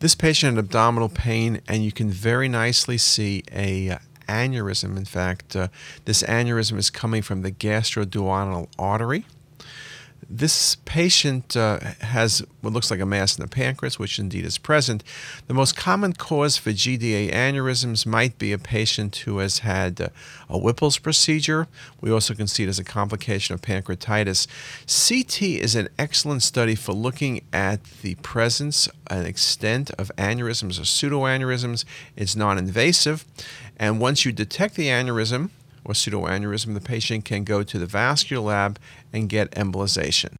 This patient had abdominal pain, and you can very nicely see a uh, aneurysm. In fact, uh, this aneurysm is coming from the gastroduodenal artery. This patient uh, has what looks like a mass in the pancreas, which indeed is present. The most common cause for GDA aneurysms might be a patient who has had uh, a Whipple's procedure. We also can see it as a complication of pancreatitis. CT is an excellent study for looking at the presence and extent of aneurysms or pseudoaneurysms. It's non invasive. And once you detect the aneurysm, or pseudoaneurysm, the patient can go to the vascular lab and get embolization.